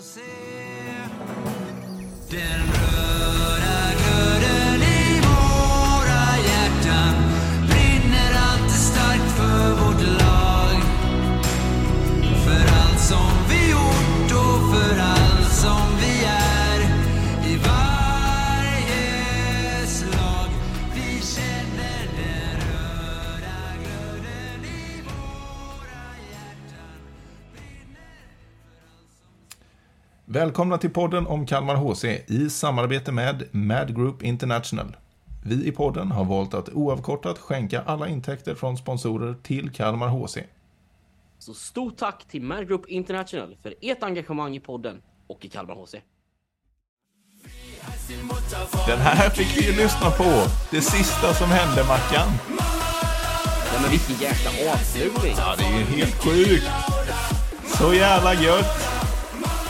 få Välkomna till podden om Kalmar HC i samarbete med Mad Group International. Vi i podden har valt att oavkortat skänka alla intäkter från sponsorer till Kalmar HC. Så stort tack till Mad Group International för ert engagemang i podden och i Kalmar HC. Den här fick vi ju lyssna på. Det sista som hände, Mackan. Ja men vilken jäkla avslutning! Ja, det är ju helt sjukt. Så jävla gött.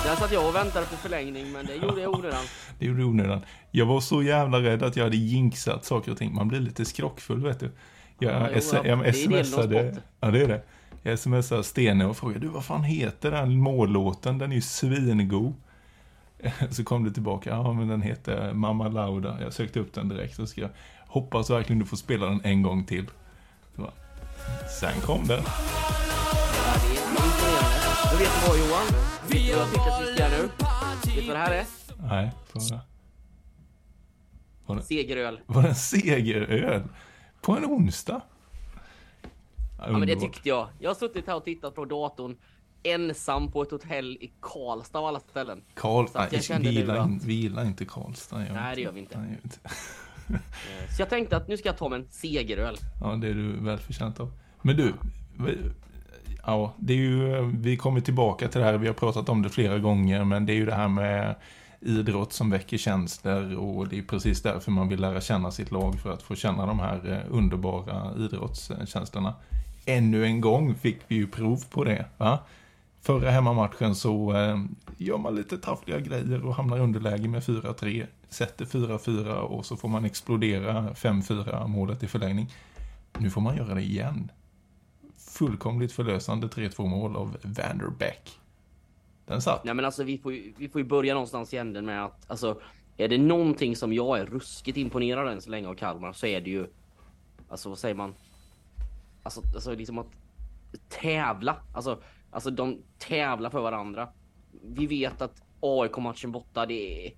Där satt jag och väntade på förlängning men det gjorde jag onödan. Det gjorde onödan. Jag var så jävla rädd att jag hade jinxat saker och ting. Man blir lite skrockfull, vet du. Jag, Ja, jo, ja. jag smsade... Ja, det är det. Jag smsade Stene och frågade, du vad fan heter den mållåten? Den är ju svingod. Så kom det tillbaka, ja men den heter Mamma Lauda. Jag sökte upp den direkt och skrev, hoppas verkligen du får spela den en gång till. Så bara, Sen kom den. Men vet du vad Johan? Vet du vad jag tycker att vi ska göra nu? Vet du vad det här är? Nej, får Var det, Segeröl. var det en segeröl? På en onsdag? Ja men det tyckte jag. Jag har suttit här och tittat på datorn ensam på ett hotell i Karlstad av alla ställen. Karl, Så att jag vi, gillar att- in, vi gillar inte Karlstad. Jag Nej, det gör vi inte. Nej, vet Eh, Så jag tänkte att nu ska jag ta mig en segeröl. Ja, det är du väl förtjänt av. Men du, ja, det är ju, vi kommer tillbaka till det här, vi har pratat om det flera gånger, men det är ju det här med idrott som väcker känslor och det är precis därför man vill lära känna sitt lag för att få känna de här eh, underbara idrottskänslorna. Ännu en gång fick vi ju prov på det. Va? Förra hemmamatchen så eh, gör man lite taffliga grejer och hamnar i underläge med 4-3, sätter 4-4 och så får man explodera 5-4 målet i förlängning. Nu får man göra det igen. Fullkomligt förlösande 3-2 mål av Vanderbeck. Den satt. Nej men alltså vi får ju, vi får ju börja någonstans i änden med att alltså är det någonting som jag är ruskigt imponerad av än så länge av Kalmar så är det ju alltså vad säger man? Alltså, alltså liksom att tävla. Alltså, alltså de tävlar för varandra. Vi vet att AIK-matchen borta, det är,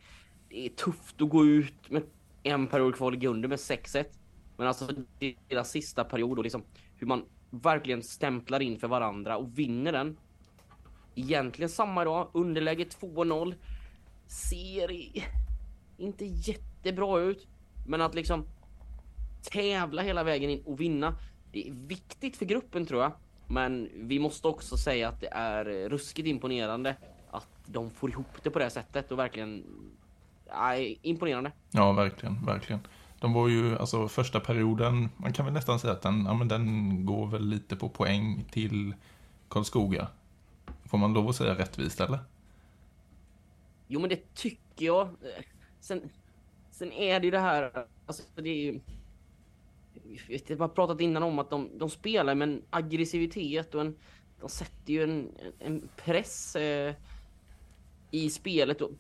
det är tufft att gå ut med en period kvar i under med 6-1. Men alltså deras sista period och liksom hur man verkligen stämplar in för varandra och vinner den egentligen samma dag, underläge 2-0. Ser inte jättebra ut, men att liksom tävla hela vägen in och vinna. Det är viktigt för gruppen tror jag. Men vi måste också säga att det är eh, ruskigt imponerande att de får ihop det på det här sättet och verkligen Nej, imponerande. Ja, verkligen, verkligen. De var ju, alltså första perioden, man kan väl nästan säga att den, ja, men den går väl lite på poäng till Karlskoga. Får man lov att säga rättvist eller? Jo men det tycker jag. Sen, sen är det ju det här, alltså det är ju... Vi jag har pratat innan om att de, de spelar med en aggressivitet och en... De sätter ju en, en press eh, i spelet. Och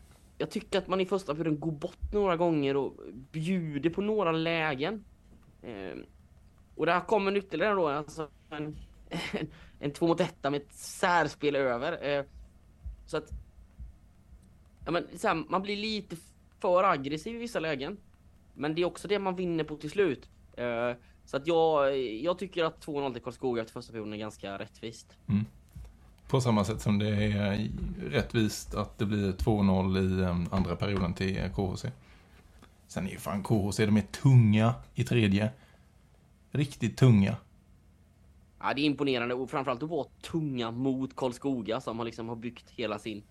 jag tycker att man i första perioden går bort några gånger och bjuder på några lägen. Eh, och där kommer ytterligare då alltså en, en, en två mot etta med ett särspel över. Eh, så att Ja, men så här, man blir lite för aggressiv i vissa lägen. Men det är också det man vinner på till slut. Eh, så att jag, jag tycker att 2-0 till Karlskoga efter första perioden är ganska rättvist. Mm. På samma sätt som det är rättvist att det blir 2-0 i eh, andra perioden till KHC. Sen är ju fan KHC, de är tunga i tredje. Riktigt tunga. Ja, det är imponerande och framförallt att vara tunga mot Karlskoga som har liksom har byggt hela sin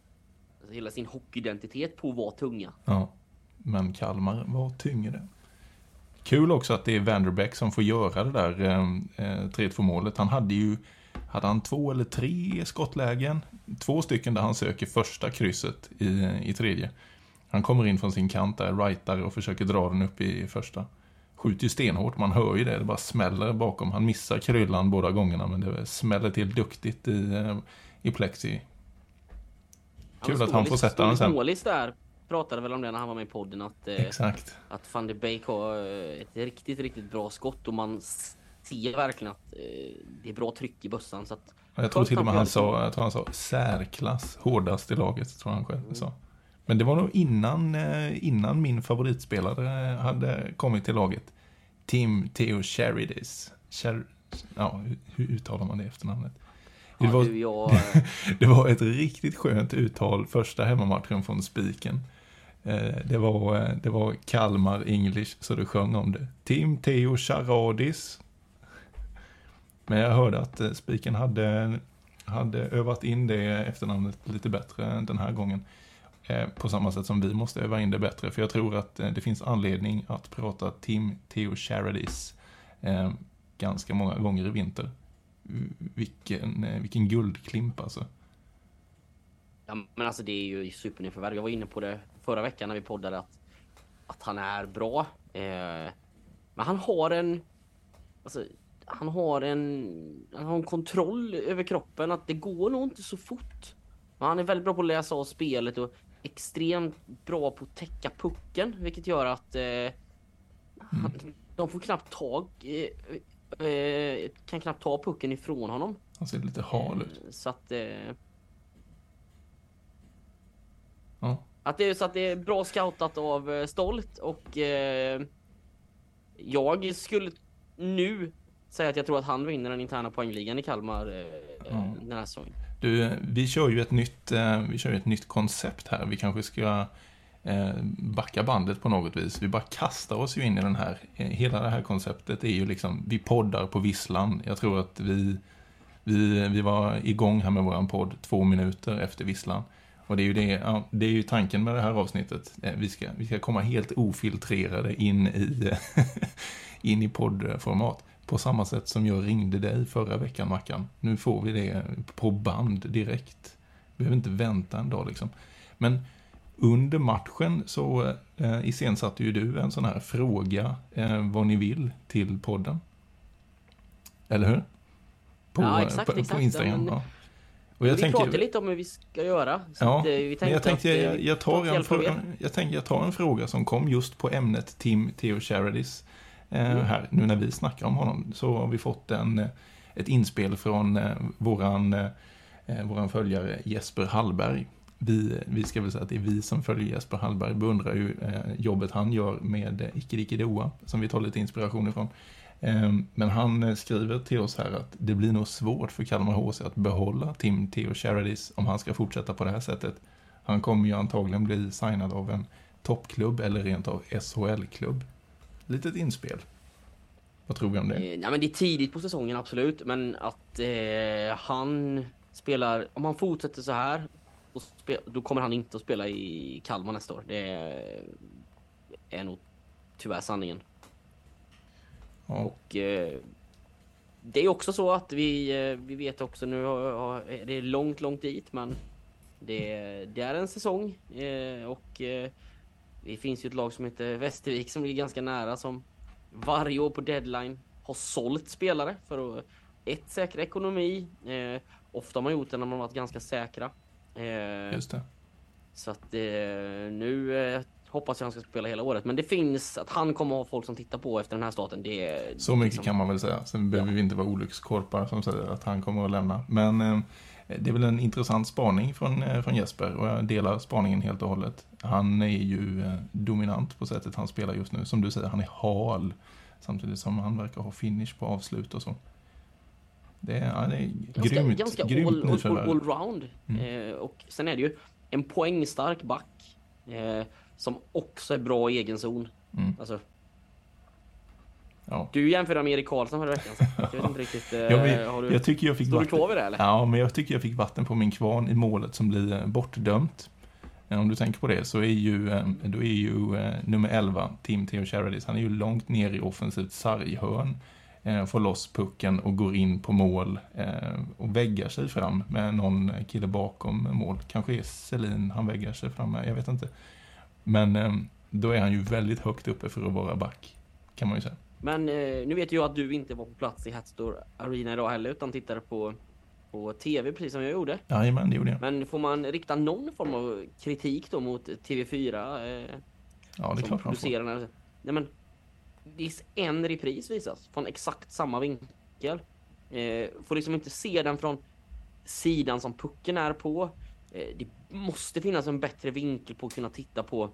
alltså hela sin hockeyidentitet på att vara tunga. Ja, men Kalmar var tyngre. Kul också att det är Vanderbeck som får göra det där eh, 3-2 målet. Han hade ju, hade han två eller tre skottlägen? Två stycken där han söker första krysset i, i tredje. Han kommer in från sin kant där, rightar och försöker dra den upp i första. Skjuter ju stenhårt, man hör ju det, det bara smäller bakom. Han missar kryllan båda gångerna men det smäller till duktigt i, eh, i plexi. Kul att han får sätta den sen. Målis där pratade väl om det när han var med i podden att, eh, Exakt. att van de Beek har eh, ett riktigt, riktigt bra skott och man ser verkligen att eh, det är bra tryck i bössan. Så att, Jag tror till och med han sa, jag tror han sa särklass, hårdast i laget, tror han själv sa. Men det var nog innan, eh, innan min favoritspelare hade kommit till laget. Tim Theo Charidis. Char ja, hur- uttalar man det efternamnet? Det ja, var, du, jag, det var ett riktigt skönt uttal första hemmamatchen från Spiken. Eh, Det var, eh, det var Kalmar English, så du sjöng om det. Tim Theo Charadis. Men jag hörde att eh, Spiken hade, hade övat in det efternamnet lite bättre den här gången. Eh, på samma sätt som vi måste öva in det bättre. För jag tror att eh, det finns anledning att prata Tim Theo Charadis ganska många gånger i vinter. Vilken, vilken guldklimp alltså. ja, men alltså det är ju supernyförvärv. Jag var inne på det förra veckan när vi poddade att, att han är bra. Eh, men han har en, alltså, han har en, han har en kontroll över kroppen att det går nog inte så fort. Men han är väldigt bra på att läsa av spelet och extremt bra på att täcka pucken, vilket gör att eh, han, de får knappt tag, eh, eh, kan knappt ta pucken ifrån honom. Han ser lite hal ut. Eh, Så att, eh, Ja. att det är så att det är bra scoutat av Stolt och jag skulle nu säga att jag tror att han vinner den interna poängligan i Kalmar eh, Ja. den här säsongen. Du, vi kör ju ett nytt, eh, vi kör ju ett nytt koncept här. Vi kanske ska eh, backa bandet på något vis. Vi bara kastar oss ju in i den här. Eh, Hela det här konceptet är ju liksom, vi poddar på visslan. Jag tror att vi, vi, vi var igång här med våran podd två minuter efter visslan. Och det är ju, det, ja, det är ju tanken med det här avsnittet. Eh, Vi ska, vi ska komma helt ofiltrerade in i, in i poddformat. På samma sätt som jag ringde dig förra veckan, Mackan. Nu får vi det på band direkt. Vi behöver inte vänta en dag liksom. Men under matchen så eh, iscensatte ju du en sån här fråga eh, vad ni vill till podden. Eller hur? På, Ja, exakt, på, på exakt. Instagram. Ja. Och jag vi tänker, pratade lite om hur vi ska göra. Ja, eh, vi men jag tänkte, eh, jag, jag, tar en fråga, jag tänker jag tar en fråga som kom just på ämnet Tim Theo Charadis. Eh, Mm. här, nu när vi snackar om honom, så har vi fått en, eh, ett inspel från eh, våran, våran följare Jesper Hallberg. Vi, vi ska väl säga att det är vi som följer Jesper Hallberg, beundrar ju jobbet han gör med eh, Icke Dicke Doa, som vi tar lite inspiration ifrån. Eh, Men han skriver till oss här att det blir nog svårt för Kalmar HC att behålla Tim Theo Charadis om han ska fortsätta på det här sättet. Han kommer ju antagligen bli signad av en toppklubb eller rent av SHL-klubb. Litet inspel. Vad tror vi om det? Eh, Ja, men det är tidigt på säsongen, absolut. Men att eh, han spelar... Om han fortsätter så här, då, kommer han inte att spela i Kalmar nästa år. Det är, är nog tyvärr sanningen. Ja, Och eh, det är också så att vi, eh, vi vet också nu, det är långt, långt dit, men det, det är en säsong. Eh, och det finns ju ett lag som heter Västervik som ligger ganska nära som varje år på deadline har sålt spelare för att ett, säkra ekonomi. Eh, ofta har man gjort det när man varit ganska säkra. Eh, just det. så att eh, nu eh, hoppas jag han ska spela hela året. Men det finns att han kommer ha folk som tittar på efter den här starten. Det Så mycket liksom- kan man väl säga. Sen behöver vi inte vara olyckskorpar som säger att han kommer att lämna. Men eh, det är väl en intressant spaning från, eh, från Jesper och jag delar spaningen helt och hållet. Han är ju eh, dominant på sättet han spelar just nu. Som du säger, han är hal. Samtidigt som han verkar ha finish på avslut och så. Det är, ja, det är ganska, grymt, ganska grymt all, all, all, allround. Mm. Eh, och sen är det ju en poängstark back eh, som också är bra i egen zon. Mm. Alltså, Ja. du jämförde med Erik Karlsson förra veckan. Så jag vet inte riktigt. Eh, du, jag tycker jag fick står du kvar vid det eller? Ja, men jag tycker jag fick vatten på min kvarn i målet som blir eh, bortdömt. Eh, Om du tänker på det så är ju, då är ju nummer 11, Tim Theo Charadis, han är ju långt ner i offensivt sarghörn. Får loss pucken och går in på mål och väggar sig fram med någon kille bakom mål. Kanske är Selin han väggar sig fram med, jag vet inte. Men då är han ju väldigt högt uppe för att vara back, kan man ju säga. Men eh, nu vet jag att du inte var på plats i Hatstore Arena idag heller utan tittade på på TV precis som jag gjorde. Jajamän, det gjorde jag. Men får man rikta någon form av kritik då mot TV4 eh, Ja, det är klart man får. här- Nej men det är en repris visas från exakt samma vinkel. Eh, får liksom inte se den från sidan som pucken är på. Eh, det måste finnas en bättre vinkel på att kunna titta på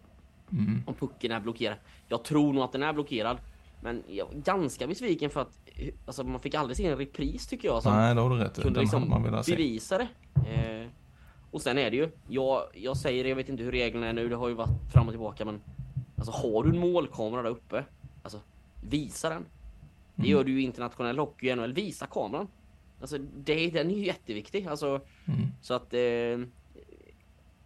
Mm. om pucken är blockerad. Jag tror nog att den är blockerad. Men jag är ganska besviken för att alltså, man fick aldrig se en repris tycker jag. Som Nej, det har du rätt i. kunde Den liksom man velat se. bevisa det. Eh, och sen är det ju, jag, jag säger det, jag vet inte hur reglerna är nu, det har ju varit fram och tillbaka men Alltså har du en målkamera där uppe, alltså visa den. Det Mm. gör du ju i internationell hockey och NHL, visa kameran. Alltså det, den är ju jätteviktig, alltså Mm. så att eh,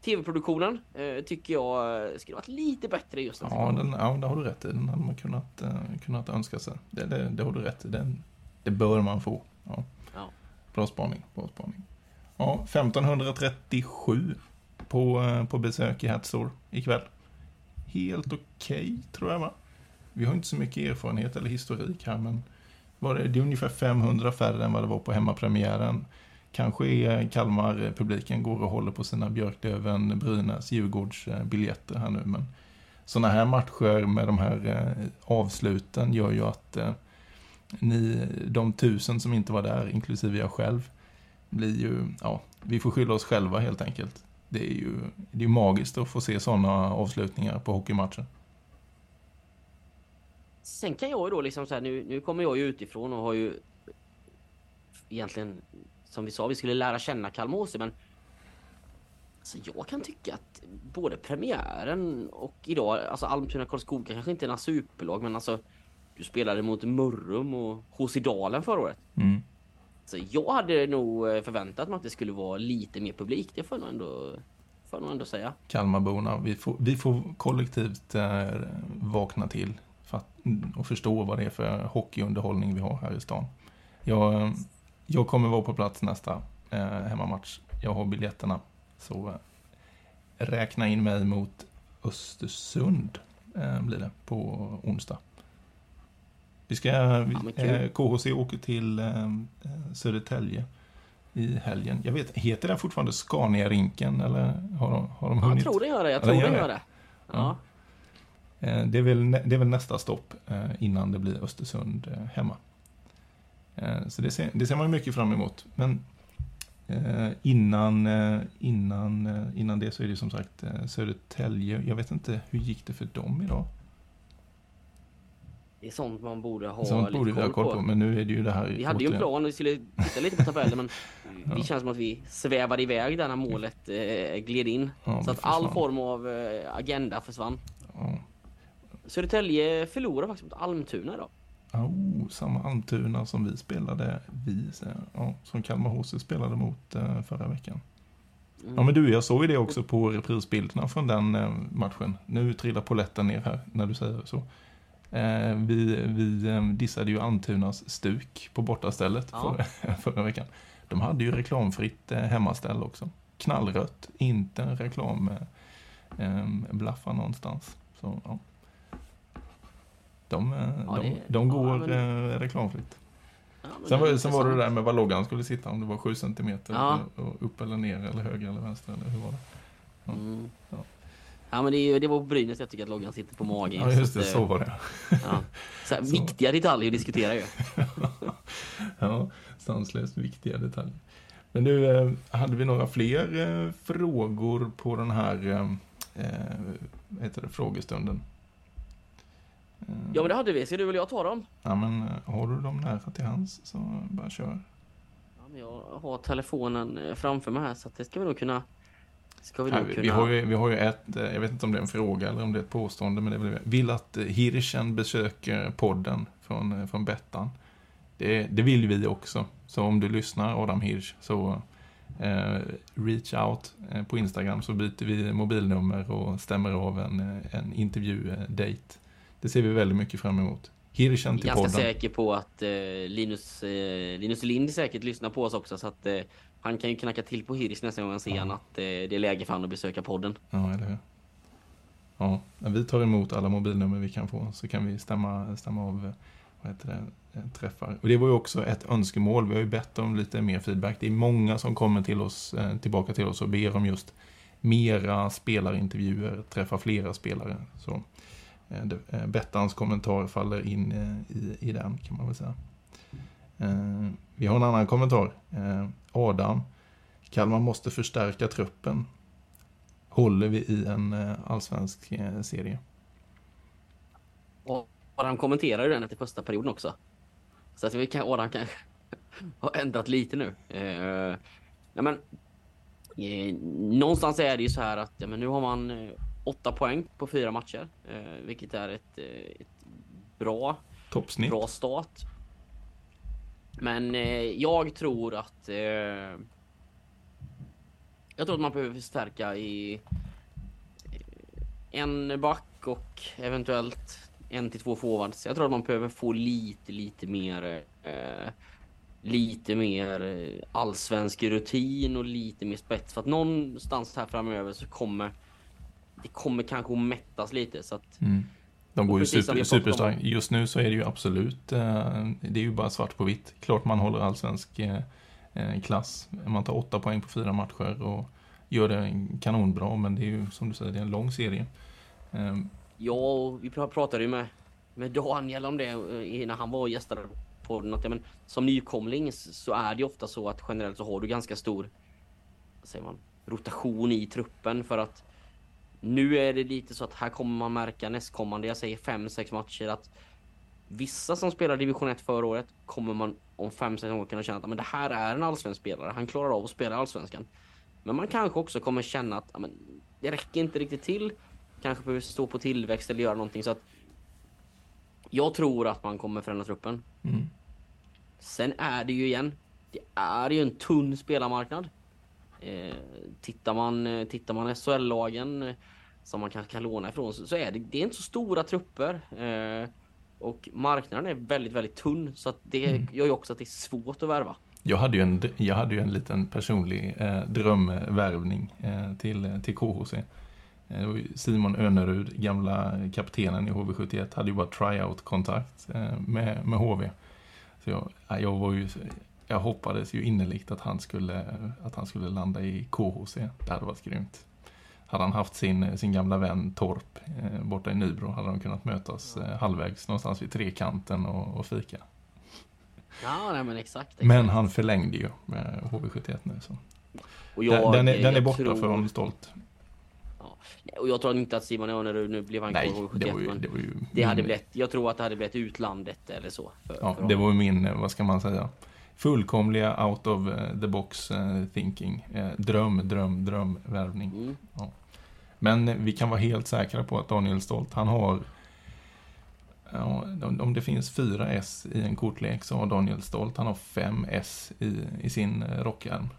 TV-produktionen eh, tycker jag eh, skulle varit lite bättre just den Ja, den, ja, det har du rätt i. Den hade man kunnat, eh, kunnat önska sig. Det, det, det har du rätt i. Den, det bör man få. Ja. Ja. Bra spaning. Bra spaning. Ja, 1537 på, eh, på besök i Hatsor ikväll. Helt okej, tror jag va? Vi har inte så mycket erfarenhet eller historik här, men var det, det är ungefär 500 färre än vad det var på hemmapremiären. Kanske är Kalmar-publiken går och håller på sina Björklöven, Brynäs, Djurgårds eh, biljetter här nu, men sådana här matcher med de här eh, avsluten gör ju att eh, ni, de tusen som inte var där, inklusive jag själv, blir ju, ja, vi får skylla oss själva helt enkelt. Det är ju det är magiskt att få se sådana avslutningar på hockeymatcher. Sen kan jag ju då liksom så här, nu, nu kommer jag ju utifrån och har ju egentligen, som vi sa, vi skulle lära känna Kalmar HC, men alltså jag kan tycka att både premiären och idag, alltså Almtuna Karlskoga kanske inte är några superlag, men alltså du spelade mot Mörrum och HC Dalen förra året. Mm. Så jag hade nog eh, förväntat mig att det skulle vara lite mer publik, det får jag nog ändå, får nog ändå säga. Kalmarborna, vi får, vi får kollektivt eh, vakna till för att, och förstå vad det är för hockeyunderhållning vi har här i stan. Jag, eh, jag kommer vara på plats nästa eh, hemmamatch. Jag har biljetterna. Så eh, räkna in mig mot Östersund eh, blir det på onsdag. Vi ska, eh, KHC åker till eh, eh, Södertälje i helgen. Jag vet, heter den fortfarande Scania-rinken eller har de, har de hunnit? jag tror det gör det, jag Ja, tror det gör det. Ja. Eh, Det är, väl, det är väl nästa stopp eh, innan det blir Östersund hemma. Eh, Så det ser, det ser man ju mycket fram emot. Men eh, innan, eh, innan, innan det så är det som sagt Södertälje. Jag vet inte, hur gick det för dem idag? Det är sånt man borde ha Sånt lite borde vi ha koll på, men nu är det ju det här... Vi hade ju en återigen- plan och vi skulle titta lite på tabellen men Ja. det känns som att vi svävade iväg där när målet eh, gled in. Ja, så att all form av eh, agenda försvann. Ja. Södertälje förlorade faktiskt mot Almtuna idag. Oh, samma Almtuna som vi spelade, vi, ja, som Kalmar HC spelade mot eh, förra veckan. Mm. Ja men du, jag såg ju det också på reprisbilderna från den eh, matchen. Nu trillar poletten ner här när du säger så. Eh, vi vi dissade ju Almtunas stuk på bortastället Ja. förra, förra veckan. De hade ju reklamfritt hemmaställ också. Knallrött, inte en reklam blaffa någonstans. Så, ja. De, eh, Ja, de, det- de ja, går men- eh, reklamfritt. Ja, men Sen det är var, sen var det det där med var loggan skulle sitta, om det var 7 centimeter Ja. upp eller ner eller höger eller vänster eller hur var det? Mm. Ja. Ja men det, är det var på Brynäs jag tycker att loggan sitter på magen. Ja just det, att, så eh, var det. Ja. Så här, Så. Viktiga detaljer diskuterar ju. Ja, sanslöst viktiga detaljer. Men du, hade vi några fler frågor på den här eh, heter det, frågestunden? Eh, Ja men det hade vi, ska du eller jag ta dem? ja, men eh, har du dem nära till hands så bara kör. Ja, men jag har telefonen eh, framför mig här så det ska vi nog kunna... Ska vi Nej, vi, kunna... vi, har ju, vi har ju ett, jag vet inte om det är en fråga eller om det är ett påstående, men det väl, vill att Hirschen besöker podden från, från Bettan. Det, det vill vi också. Så om du lyssnar, Adam Hirsch, så eh, reach out på Instagram så byter vi mobilnummer och stämmer av en, en intervju-date. Det ser vi väldigt mycket fram emot. Hirschen Jag är till ganska podden. säker på att eh, Linus, eh, Linus Lind säkert lyssnar på oss också så att eh, han kan ju knacka till på Hiris nästa gång han ser han att eh, det är läge för han att besöka podden. Ja, eller hur? Ja, när vi tar emot alla mobilnummer vi kan få så kan vi stämma, stämma av vad heter det, eh, träffar. Och det var ju också ett önskemål. Vi har ju bett om lite mer feedback. Det är många som kommer till oss, eh, tillbaka till oss och ber om just mera spelarintervjuer, träffa flera spelare. Så eh, eh, Eh, eh, Bettans kommentar faller in eh, i, i den kan man väl säga. Vi har en annan kommentar. Adam, Kalmar måste förstärka truppen. Håller vi i en allsvensk serie? Adam kommenterar ju den efter första perioden också. Så att vi kan, Adam kanske har ändrat lite nu. Eh, men, eh, någonstans är det ju så här att ja, men nu har man eh, åtta poäng på fyra matcher. Eh, vilket är ett, eh, ett bra Toppsnitt? bra start. Men eh, jag tror att... Eh, jag tror att man behöver förstärka i eh, en back och eventuellt en till två forwards. Jag tror att man behöver få lite, lite mer eh, lite mer eh, allsvensk rutin och lite mer spets. För att någonstans här framöver så kommer det kommer kanske att mättas lite så att Mm. De går ju super, superstarkt. Just nu så är det ju absolut, eh, det är ju bara svart på vitt. Klart man håller allsvensk eh, eh, klass. Man tar åtta poäng på fyra matcher och gör det kanonbra, men det är ju som du säger, det är en lång serie. Eh, Ja, och vi pra- pratade ju med, med Daniel om det eh, när han var och gästade. Att, ja, men, som nykomling så är det ju ofta så att generellt så har du ganska stor vad säger man, rotation i truppen för att nu är det lite så att här kommer man märka nästkommande, jag säger 5-6 matcher att vissa som spelar division 1 förra året kommer man om 5-6 år kunna känna att men det här är en allsvensk spelare, han klarar av att spela i allsvenskan. Men man kanske också kommer känna att men, det räcker inte riktigt till kanske behöver stå på tillväxt eller göra någonting så att jag tror att man kommer förändra truppen. mm. Sen är det ju igen, det är ju en tunn spelarmarknad. Eh, tittar man, eh, tittar man SHL-lagen eh, som man kanske kan låna ifrån så, så är det, det är inte så stora trupper. Eh, och marknaden är väldigt, väldigt tunn så att det Mm. gör ju också att det är svårt att värva. Jag hade ju en, jag hade ju en liten personlig eh, drömvärvning eh, till, till KHC. Eh, Simon Önerud, gamla kaptenen i HV71, hade ju bara tryout-kontakt eh, med, med HV. Så jag, ja, jag, var ju, jag hoppades ju innerligt att han, skulle, att han skulle landa i KHC. Det hade varit grymt. Hade han haft sin, sin gamla vän Torp eh, borta i Nybro hade de kunnat mötas eh, halvvägs någonstans vid trekanten och, och fika. Ja, nej men exakt. exakt. Men han förlängde ju med HV71 nu. Så. och Den, den, är, den är jag borta tror- för honom stolt. Och jag tror inte att Simon Önerud nu blev han Nej, det 71 var ju... Det, var ju det hade min- blivit, jag tror att det hade blivit utlandet eller så. För, Ja, för det var ju min, eh, vad ska man säga, fullkomliga out of eh, the box eh, thinking. Eh, Dröm, dröm, dröm, värvning. Mm. Men eh, vi kan vara helt säkra på att Daniel Stolt, han har Ja, om det finns fyra S i en kortlek så har Daniel Stolt, han har fem S i, i sin rockärm.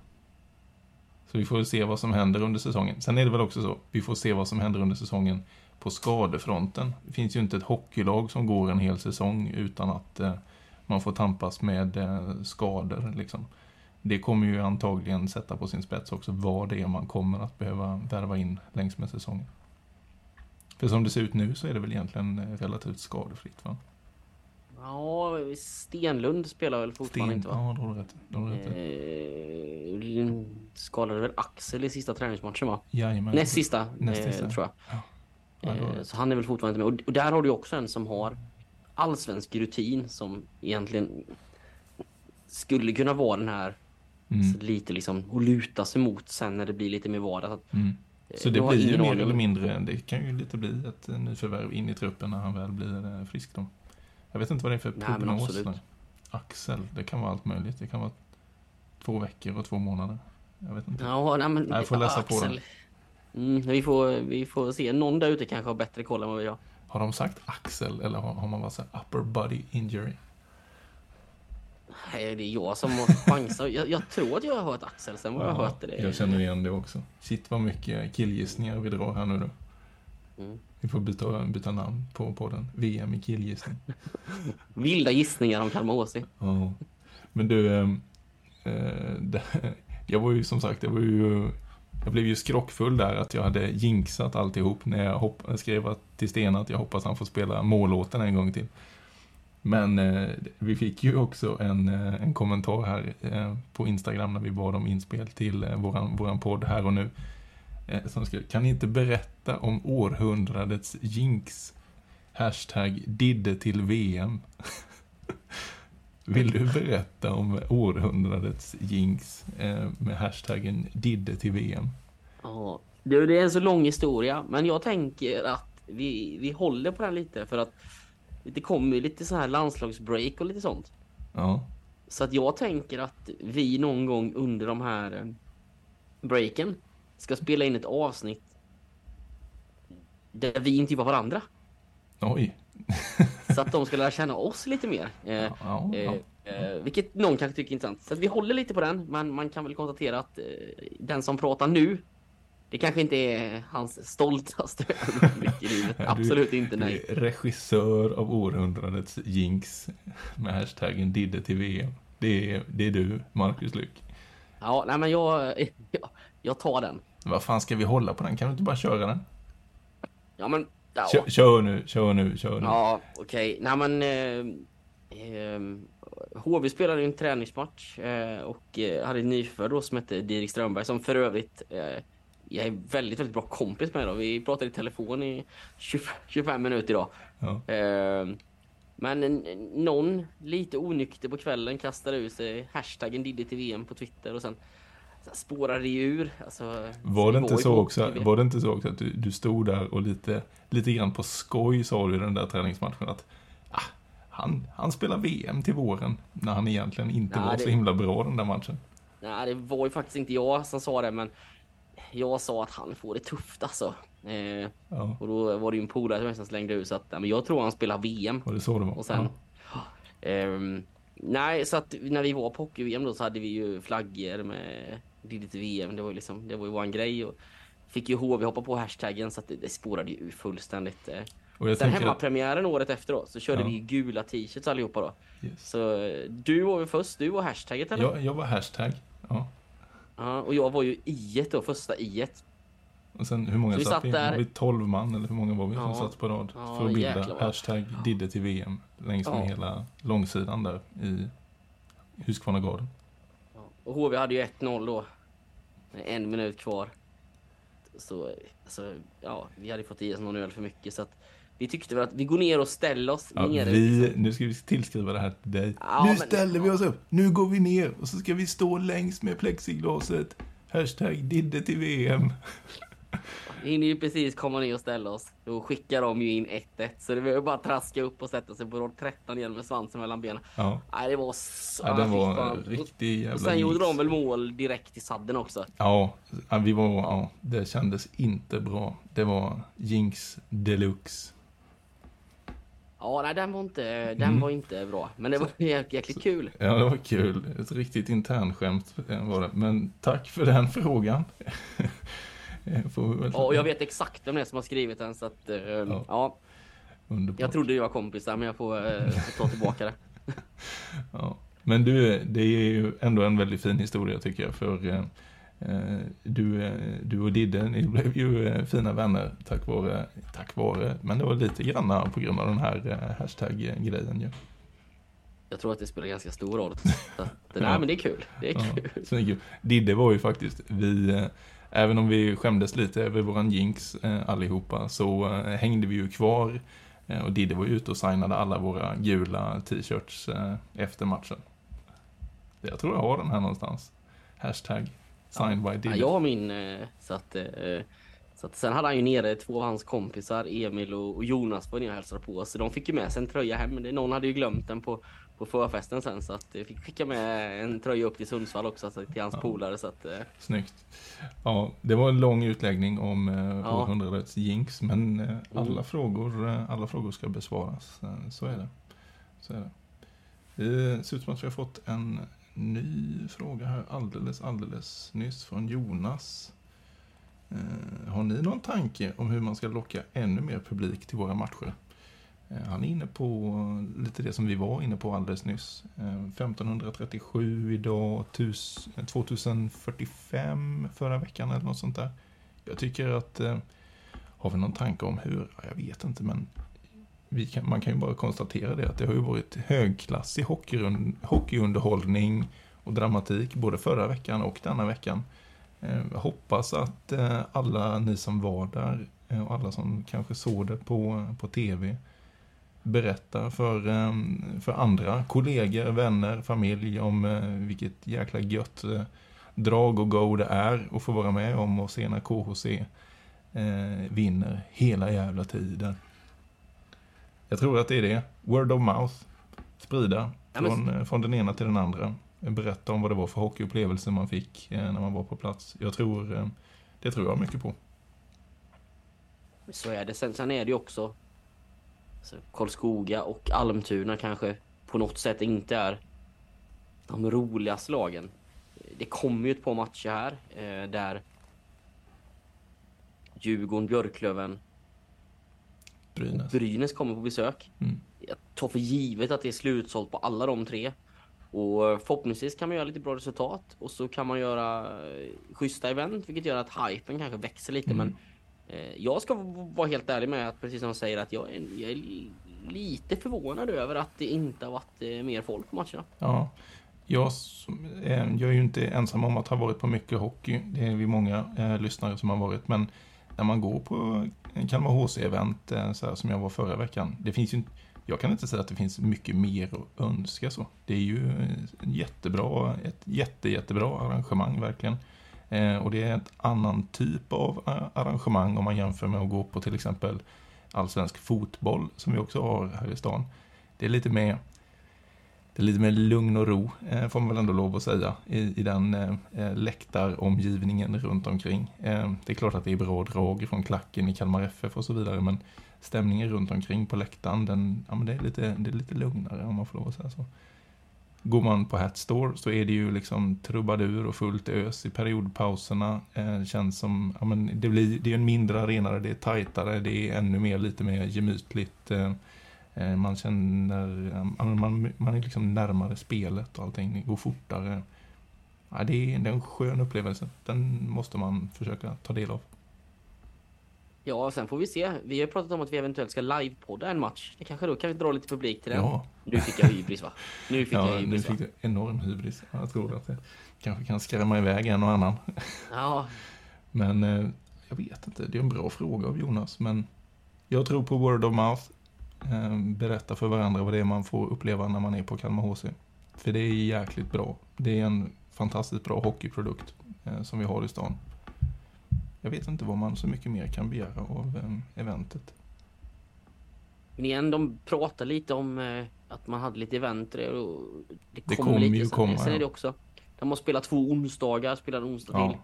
Så vi får se vad som händer under säsongen. Sen är det väl också så, vi får se vad som händer under säsongen på skadefronten. Det finns ju inte ett hockeylag som går en hel säsong utan att man får tampas med eh, skador. Liksom. Det kommer ju antagligen sätta på sin spets också vad det är man kommer att behöva värva in längs med säsongen. För som det ser ut nu så är det väl egentligen eh, relativt skadefritt va? Ja, Stenlund spelar väl fortfarande inte va? Ja, då har du rätt. Då har du rätt. Eh, skadade väl Axel i sista träningsmatchen va? Jajamän. Näst sista, Näst eh, sista. tror jag. Ja, du Eh, så han är väl fortfarande inte med. Och, och där har du också en som har allsvensk rutin som egentligen skulle kunna vara den här Mm, så lite liksom att luta sig mot sen när det blir lite mer vardag. Så att, mm. Så eh, det jag har blir ju mer eller mindre, det kan ju lite bli ett eh, nyförvärv in i truppen när han väl blir eh, frisk då. Jag vet inte vad det är för prognos. Axel, det kan vara allt möjligt. Det kan vara två veckor och två månader. Jag vet inte. Ja, nej, men, Jag får läsa på Axel. Mm, vi, får, vi får se. Någon där ute kanske har bättre koll än vad vi har. Har de sagt axel eller har, har man bara sagt upper body injury? Nej, det är jag som har chansat. Jag, jag tror att jag har hört Axel, sen vad jag hört det. jag känner igen det också. Shit vad mycket killgissningar vi drar här nu då. Mm. Vi får byta, byta namn på podden. VM i killgissning. Vilda gissningar om Kalmar HC. Ja. Men du, ehm, eh, det, jag var ju som sagt, jag var ju, jag blev ju skrockfull där att jag hade jinxat alltihop när jag hopp, skrev till Stena att jag hoppas han får spela mållåten en gång till. Men eh, vi fick ju också en, eh, en kommentar här eh, på Instagram när vi bad om inspel till eh, våran, våran podd här och nu. Eh, som skrev, kan ni inte berätta om århundradets jinx? Hashtag Didde till VM. Vill du berätta om århundradets jinx eh, med hashtaggen Didde till VM? Ja, det är en så lång historia, men jag tänker att vi, vi håller på den lite för att det kommer ju lite så här landslagsbreak och lite sånt. Ja, Så att jag tänker att vi någon gång under de här eh, breaken ska spela in ett avsnitt där vi intervjuar varandra. oj. Så att de ska lära känna oss lite mer. Eh, Ja, ja. eh, eh, vilket någon kanske tycker är intressant. Så vi håller lite på den, men man kan väl konstatera att eh, den som pratar nu, det kanske inte är hans stoltaste ögonblick i livet. Du- Absolut inte, nej. Du är regissör av århundradets jinx med hashtaggen Didde till VM. Det är, det är du, Marcus Lyck. Ja, nej men jag, jag, jag tar den. Vad fan ska vi hålla på den? Kan du inte bara köra den? Ja, men... Ja. Kör, kör nu, kör nu, kör nu. Ja, okej. Nej men... Eh, eh, HV spelade en träningsmatch eh, och eh, hade en nyfödd då som hette Dirik Strömberg som för övrigt eh, jag är väldigt, väldigt bra kompis med då. Vi pratade i telefon i 20, 25 minuter idag. Ja. Eh, men en, någon lite onykter på kvällen kastade ut sig hashtaggen Diddy till VM på Twitter och sen spårade det ur. Alltså, Var det, inte så också, var det inte så också att du, du stod där och lite, lite grann på skoj sa du i den där träningsmatchen att ah, han, han spelar VM till våren när han egentligen inte Nej, var det- så himla bra den där matchen. Nej, det var ju faktiskt inte jag som sa det, men jag sa att han får det tufft alltså. Eh, Ja, och då var det ju en polare som slängde ut så att men jag tror han spelar VM. var det så det var? Och sen... Ja. Ehm, nej, så att när vi var på hockey-VM då så hade vi ju flaggor med Diddy till VM. Det var ju liksom, det var ju våran grej. Och fick ju HV hoppa på hashtaggen så att det, det spårade ju fullständigt. Eh. Och jag Sen tänker att, hemmapremiären året då så körde Ja. vi ju gula t-shirts allihopa då. yes. Så eh, du var väl först, du var hashtagget eller? jag, jag var hashtag. Ja. Ja, och jag var ju i då, första i Och sen hur många Så vi satt vi? där. Var vi 12 man eller hur många var vi som Ja. satt på rad? Ja, för att bilda jäklar hashtag Didde till VM längs med hela långsidan där i Huskvarnagården. Och HV hade ju 1-0 då. Med en minut kvar. Så, så ja, vi hade fått i oss någon öl för mycket så att vi tyckte väl att vi går ner och ställer oss Ja, nere. vi, nu ska vi tillskriva det här till dig. Ja, nu men- ställer vi oss upp, nu går vi ner och så ska vi stå längs med plexiglaset. Hashtag Didde till VM. Vi hinner ju precis komma ner och ställa oss. Då skickar de ju in 1-1 så det var ju bara att traska upp och sätta sig på rad 13 igen med svansen mellan benen. Ja, Nej, det var så... ja den fy var fan. riktig jävla Och sen gjorde de väl mål direkt i sadden också. Ja, vi var, ja, det kändes inte bra. Det var jinx deluxe. Ja, nej, den var inte, den Mm. var inte bra. Men det var jäk- jäkligt kul. Ja, det var kul. Ett riktigt internskämt var det. Men tack för den frågan. Eh, Ja, och jag vet exakt vem det är som har skrivit den så att... eh, ja. Underbart. Jag trodde vi var kompisar men jag får, eh, får ta tillbaka det. Ja. Men du, det är ju ändå en väldigt fin historia tycker jag. För eh, eh, du, eh, du och Didde, ni blev ju fina vänner tack vare, tack vare, men det var lite grann på grund av den här hashtag-grejen ju. Jag tror att det spelar ganska stor roll. Så att, nej Ja. men det är kul. Det är Ja, kul. så mycket. Didde var ju faktiskt, vi, även om vi skämdes lite över våran jinx eh, allihopa, så eh, hängde vi ju kvar. Eh, och Didde var ute och signade alla våra gula t-shirts efter matchen. Jag tror jag har den här någonstans. Hashtag signed by Ja, Didde. jag har min så att, så att sen hade han ju nere två av hans kompisar, Emil och, Jonas var nere och hälsade på. Så de fick ju med sig en tröja hem. Men Någon hade ju glömt den på, på förfesten sen så att jag fick skicka med en tröja upp till Sundsvall också alltså, till hans Ja. polare. Så att, eh, Snyggt. Ja, det var en lång utläggning om eh, Ja. århundradets jinx, men eh, alla, Mm. frågor, eh, alla frågor ska besvaras. Eh, så är det. Så är det. Det ser ut som att vi har fått en ny fråga här alldeles, alldeles nyss från Jonas. Eh, har ni någon tanke om hur man ska locka ännu mer publik till våra matcher? Eh, han är inne på eh, lite det som vi var inne på alldeles nyss. Eh, 1537 idag, 2045 förra veckan eller något sånt där. Jag tycker att, har vi någon tanke om hur? Jag vet inte men vi kan, man kan ju bara konstatera det att det har ju varit högklassig hockeyunderhållning och dramatik både förra veckan och denna veckan. Jag hoppas att alla ni som var där och alla som kanske såg det på, på tv berättar för, eh, för andra kollegor, vänner, familj om eh, vilket jäkla gött eh, drag och go det är att få vara med om och se när KHC eh, vinner hela jävla tiden. Jag tror att det är det. Word of mouth. Sprida Ja, men- från, från den ena till den andra. Berätta om vad det var för hockeyupplevelse man fick när man var på plats. Jag tror, det tror jag mycket på. Så är det. Sen, sen är det ju också alltså, Karlskoga och Almtuna kanske på något sätt inte är de roligaste lagen. Det kommer ju ett par matcher här eh, där Djurgården, Björklöven, Brynäs. Brynäs kommer på besök. Mm. Jag tar för givet att det är slutsålt på alla de tre. Och eh, förhoppningsvis kan man göra lite bra resultat och så kan man göra eh, schyssta event vilket gör att hypen kanske växer lite. Mm. Men Eh, jag ska vara helt ärlig med att precis som de säger att jag är, jag är lite förvånad över att det inte har varit eh, mer folk på matcherna. Ja, jag, eh, jag är ju inte ensam om att ha varit på mycket hockey. Det är vi många eh, lyssnare som har varit. Men när man går på Kalmar HC-event eh, så här som jag var förra veckan. Det finns ju, jag kan inte säga att det finns mycket mer att önska så. Det är ju jättebra, ett jätte, jättebra arrangemang verkligen. Eh, och det är en annan typ av eh, arrangemang om man jämför med att gå på till exempel allsvensk fotboll som vi också har här i stan. Det är lite mer det är lite mer lugn och ro, eh, får man väl ändå lov att säga, i, i den eh, läktaromgivningen runt omkring. Det är klart att det är bra drag från klacken i Kalmar FF och så vidare, men stämningen runt omkring på läktaren, den, ja, men det, är lite, det är lite lugnare om man får lov att säga så. Går man på Hat Store så är det ju liksom trubadur och fullt ös i periodpauserna. Eh, känns som, ja, men det, blir, det är en mindre arena, det är tajtare, det är ännu mer, lite mer gemytligt. Eh, eh Man känner, man, man, man är liksom närmare spelet och allting, det går fortare. Ja, det, är, det är en skön upplevelse. Den måste man försöka ta del av. Ja, sen får vi se. Vi har ju pratat om att vi eventuellt ska livepodda en match. Det kanske då kan vi dra lite publik till den. Ja, Nu fick jag hybris va? Nu fick jag ja nu hybris va? fick du enorm hybris. Jag tror att det kanske kan skrämma iväg en och annan. Ja, Men eh, jag vet inte, det är en bra fråga av Jonas. Men jag tror på word of mouth. Eh, berätta för varandra vad det är man får uppleva när man är på Kalmar HC. För det är jäkligt bra. Det är en fantastiskt bra hockeyprodukt eh, som vi har i stan. Jag vet inte vad man så mycket mer kan begära av eh, eventet. Men igen, de pratar lite om eh, att man hade lite event och det, Det kommer lite. ju sen, komma, sen är det också, de har spelat två onsdagar, spelar en onsdag Ja. till.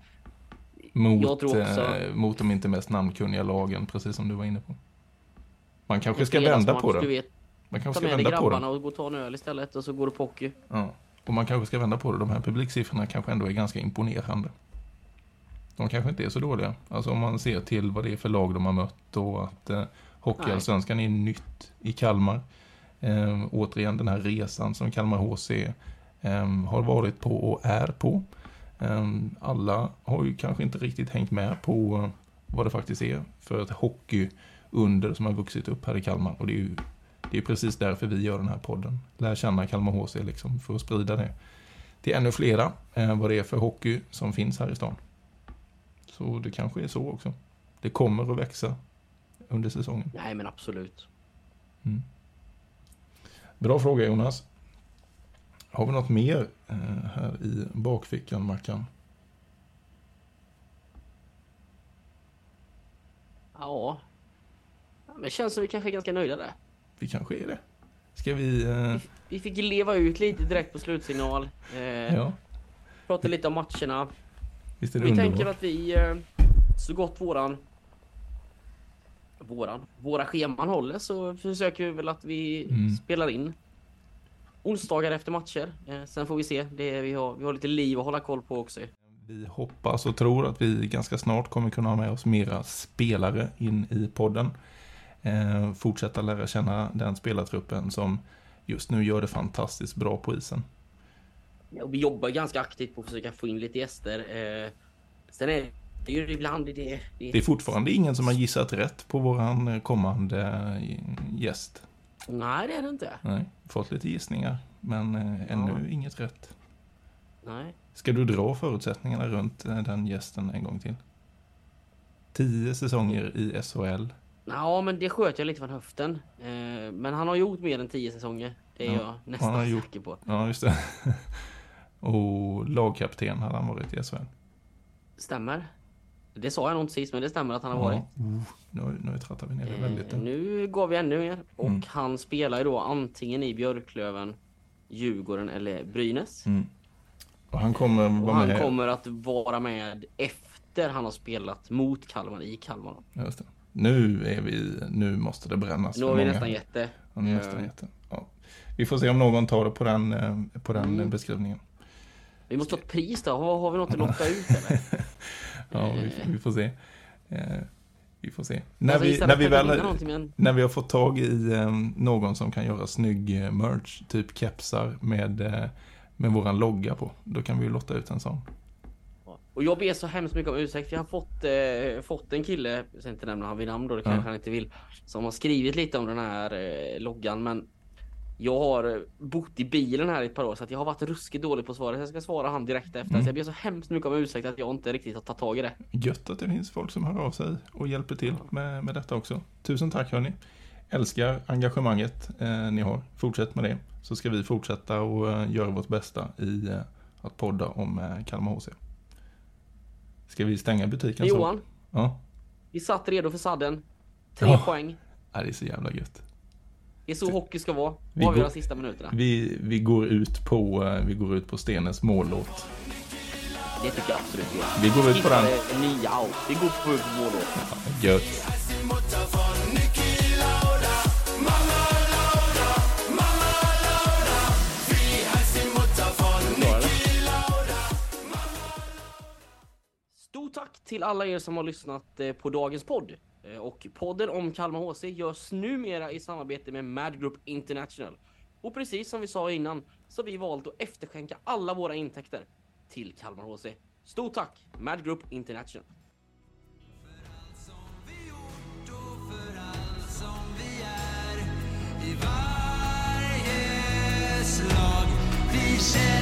Mot, också- eh, mot de inte mest namnkunniga lagen, precis som du var inne på. Man kanske ska vända på det. vet, Man ta kanske ska med dig vända på det. grabbarna och gå och ta en öl istället och så går du på hockey. Ja. Och man kanske ska vända på det. De här publiksiffrorna kanske ändå är ganska imponerande. De kanske inte är så dåliga. Alltså om man ser till vad det är för lag de har mött och att eh, Hockeyallsvenskan är nytt i Kalmar. Eh, återigen den här resan som Kalmar HC eh, har varit på och är på. Eh, alla har ju kanske inte riktigt hängt med på vad det faktiskt är för ett hockeyunder som har vuxit upp här i Kalmar. Och det är ju det är precis därför vi gör den här podden. Lär känna Kalmar HC liksom, för att sprida det till ännu flera eh, vad det är för hockey som finns här i stan. Så det kanske är så också. Det kommer att växa under säsongen. Nej men absolut. Mm. Bra fråga Jonas. Har vi något mer eh, här i bakfickan, Mackan? Ja. ja men det känns som vi kanske är ganska nöjda där. Vi kanske är det. Ska vi... Eh, Vi fick leva ut lite direkt på slutsignal. Eh, ja, Prata lite om matcherna. Visst är det Vi underbart? tänker att vi eh, så gott våran våran, våra scheman håller så försöker vi väl att vi Mm. spelar in onsdagar efter matcher. Eh, sen får vi se. Det vi, har, vi har lite liv att hålla koll på också. Vi hoppas och tror att vi ganska snart kommer kunna ha med oss mera spelare in i podden. Eh, fortsätta lära känna den spelartruppen som just nu gör det fantastiskt bra på isen. Vi jobbar ganska aktivt på att försöka få in lite gäster. Eh, sen är Det ju ibland det, det, Det är fortfarande ingen som har gissat rätt på våran eh, kommande eh, gäst. Nej, det är det inte. Nej, fått lite gissningar, men eh, ännu Ja. inget rätt. Nej. Ska du dra förutsättningarna runt eh, den gästen en gång till? Tio säsonger i SHL. Ja, men det sköt jag lite från höften. Eh, men han har gjort mer än tio säsonger. Det är Ja, jag nästan han har gjort- säker på. Ja, just det. Och lagkapten hade han varit i SHL. Stämmer. Det sa jag nog inte sist, men det stämmer att han har varit. Ja. Oh, nu, nu trattar vi ner det väldigt. Eh, nu går vi ännu mer. Och Mm. han spelar ju då antingen i Björklöven, Djurgården eller Brynäs. Mm. Och han kommer vara han med. kommer att vara med efter han har spelat mot Kalmar i Kalmar. Just det. Nu är vi, nu måste det brännas. Nu har vi många. nästan jätte. Ja, nu är nästan eh, jätte. Ja. Vi får se om någon tar det på den, eh, på den Mm. beskrivningen. Vi måste ha ett pris då. Har, har vi något att lotta ut eller? Ja, vi, vi får se. Eh, vi får se. När Alltså, vi, när vi väl När vi har fått tag i eh, någon som kan göra snygg eh, merch, typ kepsar med, eh, med våran logga på, då kan vi ju lotta ut en sån. Och jag ber så hemskt mycket om ursäkt. Jag har fått, eh, fått en kille, jag ska inte nämna han vid namn då, det kanske Ja. han inte vill, som har skrivit lite om den här eh, loggan. Men jag har eh, bott i bilen här i ett par år så att jag har varit ruskigt dålig på svaret. Jag ska svara han direkt efter. Mm. Så jag ber så hemskt mycket om ursäkt att jag inte riktigt har tagit tag i det. Gött att det finns folk som hör av sig och hjälper till med, med detta också. Tusen tack hörni. Älskar engagemanget eh, ni har. Fortsätt med det. Så ska vi fortsätta och eh, göra vårt bästa i eh, att podda om eh, Kalmar HC. Ska vi stänga butiken Men så? Johan, Ja. vi satt redo för sadden. Tre Ja. poäng. ja, det är så jävla gött. Det är så hockey ska vara. Vi Avgöra går- sista minuterna. Vi, vi, går ut på, eh, vi går ut på Stenens mållåt. Det tycker jag absolut gör. Vi går ut på den. Nya out. Vi går på mål då. Ja, gött. Stort tack till alla er som har lyssnat eh, på dagens podd. Eh, och podden om Kalmar HC görs numera i samarbete med Mad Group International. Och precis som vi sa innan så har vi valt att efterskänka alla våra intäkter till Kalmar HC. Stort tack Mad Group International. som vi gjort och för allt som vi är i varje slag vi känner